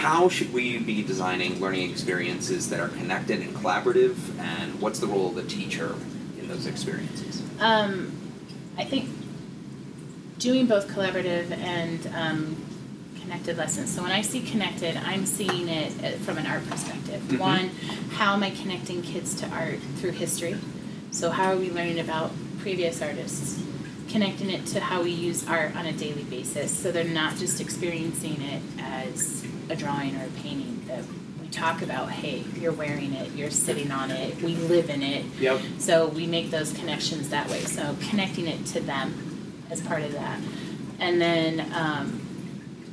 how should we be designing learning experiences that are connected and collaborative, and what's the role of the teacher in those experiences? Um, I think doing both collaborative and um, connected lessons. So when I see connected, I'm seeing it uh, from an art perspective. Mhm. One, how am I connecting kids to art through history? So how are we learning about previous artists? Connecting it to how we use art on a daily basis, so they're not just experiencing it as a drawing or a painting. That we talk about, hey, you're wearing it, you're sitting on it, we live in it, Yep. so we make those connections that way. So connecting it to them as part of that. And then um,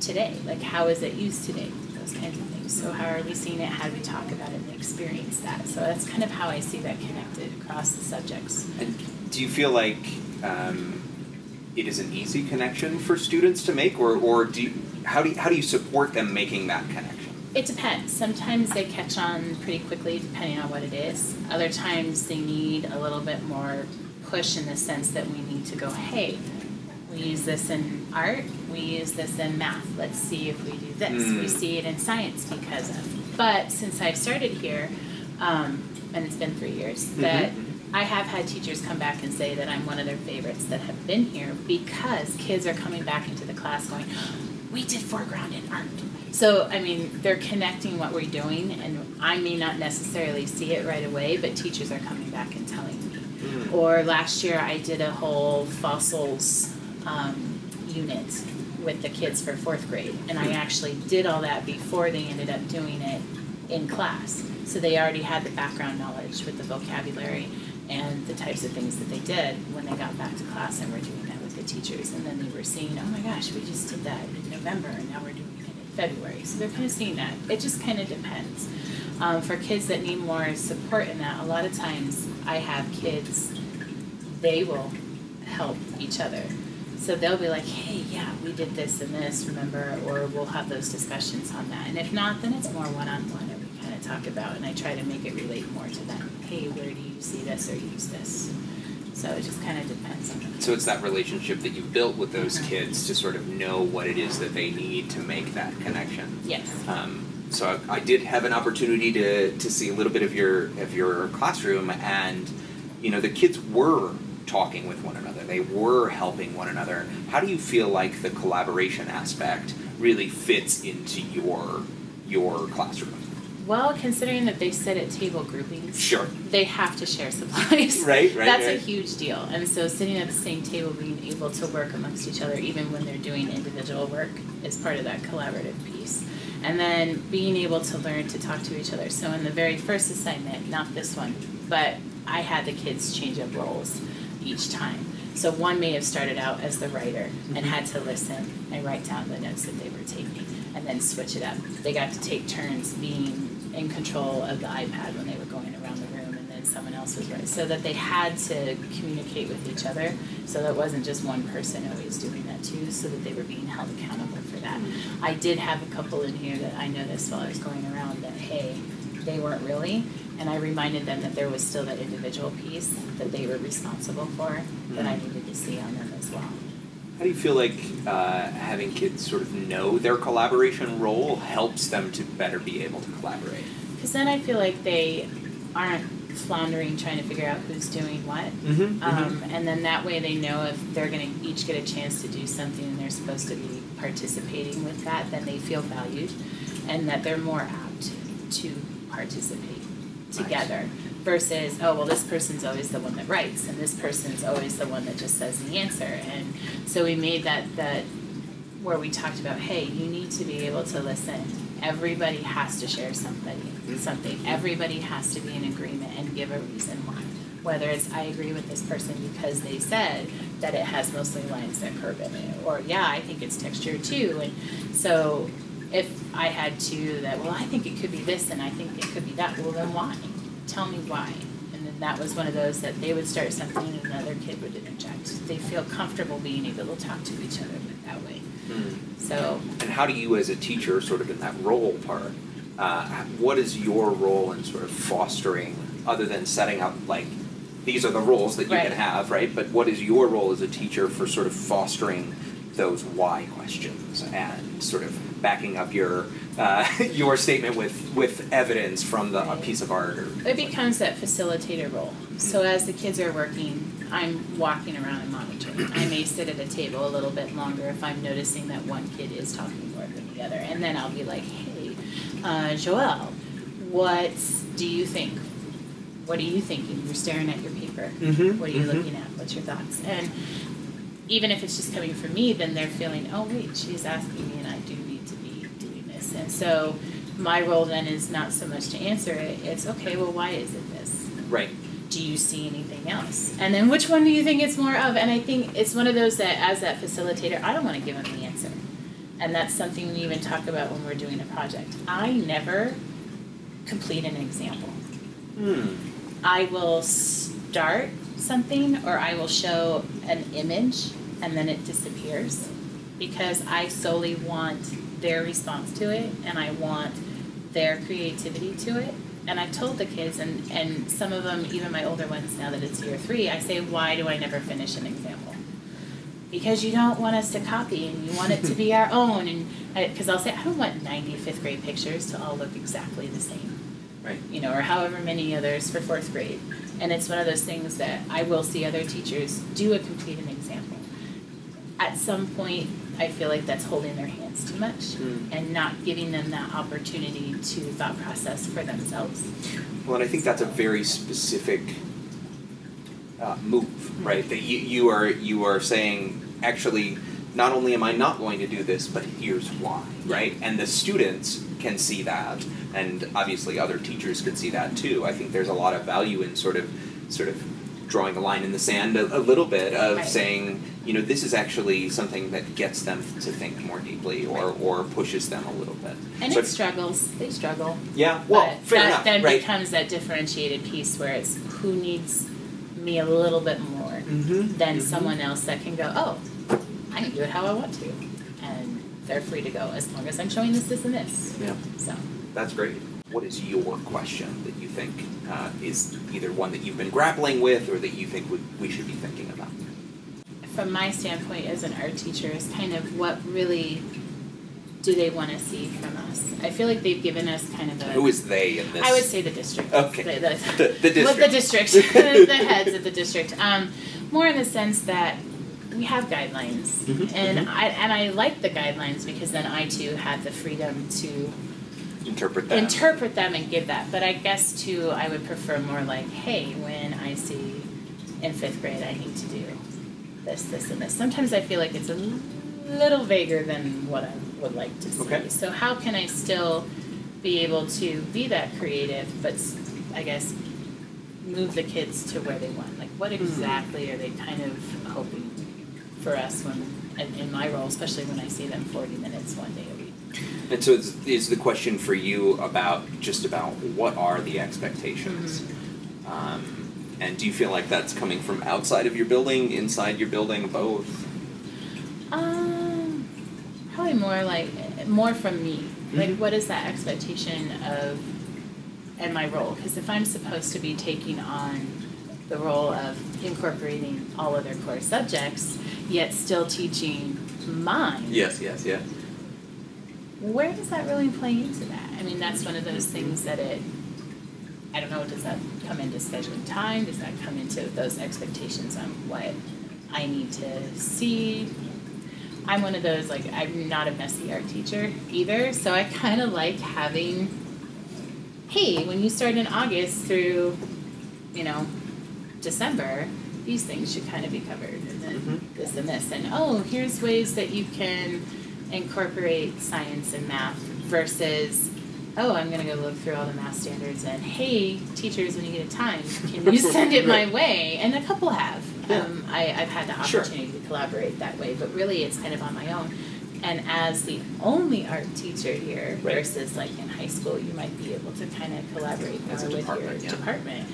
today, like how is it used today? Those kinds of things. So how are we seeing it? How do we talk about it and experience that? So that's kind of how I see that connected across the subjects. And do you feel like um, it is an easy connection for students to make, or, or do you, how do you, how do you support them making that connection? It depends. Sometimes they catch on pretty quickly depending on what it is. Other times they need a little bit more push in the sense that we need to go, hey, we use this in art, we use this in math. Let's see if we do this. We Mm. see it in science because of. But since I've started here, um, and it's been three years, that I have had teachers come back and say that I'm one of their favorites that have been here because kids are coming back into the class going, we did foreground in art. So, I mean, they're connecting what we're doing, and I may not necessarily see it right away, but teachers are coming back and telling me. Mm. Or last year, I did a whole fossils um, unit with the kids for fourth grade, and I actually did all that before they ended up doing it in class. So they already had the background knowledge with the vocabulary and the types of things that they did when they got back to class and were doing that with the teachers. And then they were seeing, oh my gosh, we just did that in November and now we're doing it in February. So they're kind of seeing that. It just kind of depends. Um, for kids that need more support in that, a lot of times I have kids, they will help each other. So they'll be like, hey, yeah, we did this and this, remember? Or we'll have those discussions on that. And if not, then it's more one on one and we kind of talk about, and I try to make it relate more to them. Hey, where do you see this or use this? So it just kind of depends on them. So it's that relationship that you've built with those Mhm. kids to sort of know what it is that they need to make that connection. Yes. Um, so I, I did have an opportunity to, to see a little bit of your of your classroom, and you know the kids were talking with one another. They were helping one another. How do you feel like the collaboration aspect really fits into your your classroom? Well, considering that they sit at table groupings, Sure. they have to share supplies. Right, right, That's a huge deal. And so sitting at the same table, being able to work amongst each other, even when they're doing individual work, is part of that collaborative piece. And then being able to learn to talk to each other. So in the very first assignment, not this one, but I had the kids change up roles each time. So one may have started out as the writer and mm-hmm. had to listen and write down the notes that they were taking and then switch it up. They got to take turns being in control of the iPad when they were going around the room and then someone else was right. So that they had to communicate with each other so that it wasn't just one person always doing that too, so that they were being held accountable for that. I did have a couple in here that I noticed while I was going around that hey, they weren't really and I reminded them that there was still that individual piece that they were responsible for that I mm-hmm. needed to see on them as well. How do you feel like uh, having kids sort of know their collaboration role helps them to better be able to collaborate? Because then I feel like they aren't floundering trying to figure out who's doing what. Mm-hmm. Um, and then that way they know if they're going to each get a chance to do something and they're supposed to be participating with that, then they feel valued and that they're more apt to participate together versus, oh, well, this person's always the one that writes and this person's always the one that just says the answer. And so we made that, that where we talked about, hey, you need to be able to listen. Everybody has to share somebody, something. Everybody has to be in agreement and give a reason why. Whether it's I agree with this person because they said that it has mostly lines that curve in it, or yeah, I think it's texture too. And so if I had to that, well, I think it could be this and I think it could be that. Well, then why? Tell me why. And then that was one of those that they would start something and another kid would interject. They feel comfortable being able to talk to each other that way. So And how do you, as a teacher, sort of in that role part, uh, what is your role in sort of fostering, other than setting up like these are the roles that you Right. can have, right? But what is your role as a teacher for sort of fostering those why questions and sort of backing up your uh, your statement with with evidence from the a piece of art or It becomes that facilitator role. So as the kids are working, I'm walking around and monitoring. I may sit at a table a little bit longer if I'm noticing that one kid is talking more than the other. And then I'll be like, hey, uh, Joelle, what do you think? What are you thinking? You're staring at your paper. Mhm, What are you mhm. looking at? What's your thoughts? And even if it's just coming from me, then they're feeling, oh wait, she's asking me, and I do need to be doing this. And so my role then is not so much to answer it. It's okay. Well, why is it this? right. Do you see anything else? And then which one do you think it's more of? And I think it's one of those that, as that facilitator, I don't want to give them the answer. And that's something we even talk about when we're doing a project. I never complete an example. Hmm. I will start something or I will show an image and then it disappears because I solely want their response to it and I want their creativity to it. And I told the kids, and, and some of them, even my older ones now that it's year three, I say, why do I never finish an example? Because you don't want us to copy and you want it to be our own. And because I'll say, I don't want 90 fifth grade pictures to all look exactly the same Right. you know, or however many others for fourth grade. And it's one of those things that I will see other teachers do a complete an example. At some point, I feel like that's holding their hands too much Mm. and not giving them that opportunity to thought process for themselves. Well, and I think that's a very specific uh, move, right? That you, you are you are saying actually, not only am I not going to do this, but here's why, right? And the students can see that, and obviously other teachers can see that too. I think there's a lot of value in sort of sort of drawing a line in the sand a, a little bit of Right. saying, you know, this is actually something that gets them to think more deeply or or pushes them a little bit. And So- it struggles, they struggle. yeah, well, but fair that enough, then right? becomes that differentiated piece where it's who needs me a little bit more mm-hmm. than someone else that can go, oh, I can do it how I want to. And they're free to go as long as I'm showing this, this, and this. Yeah. So, That's great. What is your question that you think uh, is either one that you've been grappling with or that you think would, we should be thinking about? from my standpoint as an art teacher, is kind of what really do they want to see from us? I feel like they've given us kind of a. Who is they in this? I would say the district. Okay. The, the, The- the With the district. district, the heads of the district. Um, more in the sense that we have guidelines, Mhm, and mhm. I and I like the guidelines because then I too have the freedom to interpret that. interpret them and give that. But I guess too, I would prefer more like, hey, when I see in fifth grade, I need to do this, this, and this. Sometimes I feel like it's a little vaguer than what I would like to see. Okay. So how can I still be able to be that creative, but I guess move the kids to where they want? Like, what exactly are they kind of hoping for us when, in, my role, especially when I see them forty minutes one day a week? And so is, is the question for you about just about what are the expectations? Mm-hmm. Um, and do you feel like that's coming from outside of your building, inside your building, both? Um, probably more like more from me. Like, Mhm. what is that expectation of and my role? Because if I'm supposed to be taking on the role of incorporating all other core subjects, yet still teaching mind. Yes, yes, yes. where does that really play into that? I mean, that's one of those things that it. I don't know. Does that come into scheduling time? Does that come into those expectations on what I need to see? I'm one of those like I'm not a messy art teacher either, so I kind of like having. Hey, when you start in August through, you know, December, these things should kind of be covered, and then Mhm. this and this, and oh, here's ways that you can incorporate science and math versus oh i'm going to go look through all the math standards and hey teachers when you get a time can you send it my way and a couple have Yeah. um, I, i've had the Sure. opportunity to collaborate that way but really it's kind of on my own and as the only art teacher here Right. versus like in high school you might be able to kind of collaborate more with your yeah. department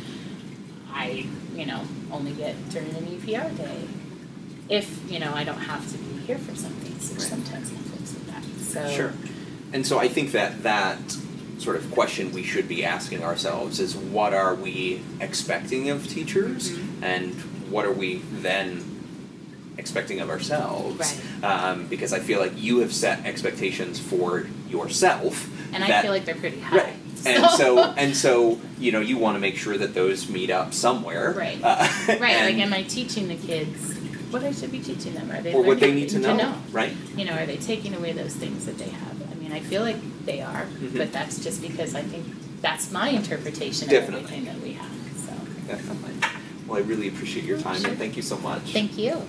i you know only get during an epr day if you know I don't have to be here for some things, which Right. sometimes conflicts with that. So Sure. And so I think that that sort of question we should be asking ourselves is what are we expecting of teachers Mhm. and what are we then expecting of ourselves. Right. Um, because I feel like you have set expectations for yourself. And I that- feel like they're pretty high. Right. And so and so you know you want to make sure that those meet up somewhere. Right. Uh, Right, like am I teaching the kids what I should be teaching them? Are they or what they need to know, right? You know, are they taking away those things that they have? I mean, I feel like they are, Mhm. but that's just because I think that's my interpretation of Definitely. everything that we have, so. Definitely. Well, I really appreciate your time sure. and thank you so much. Thank you.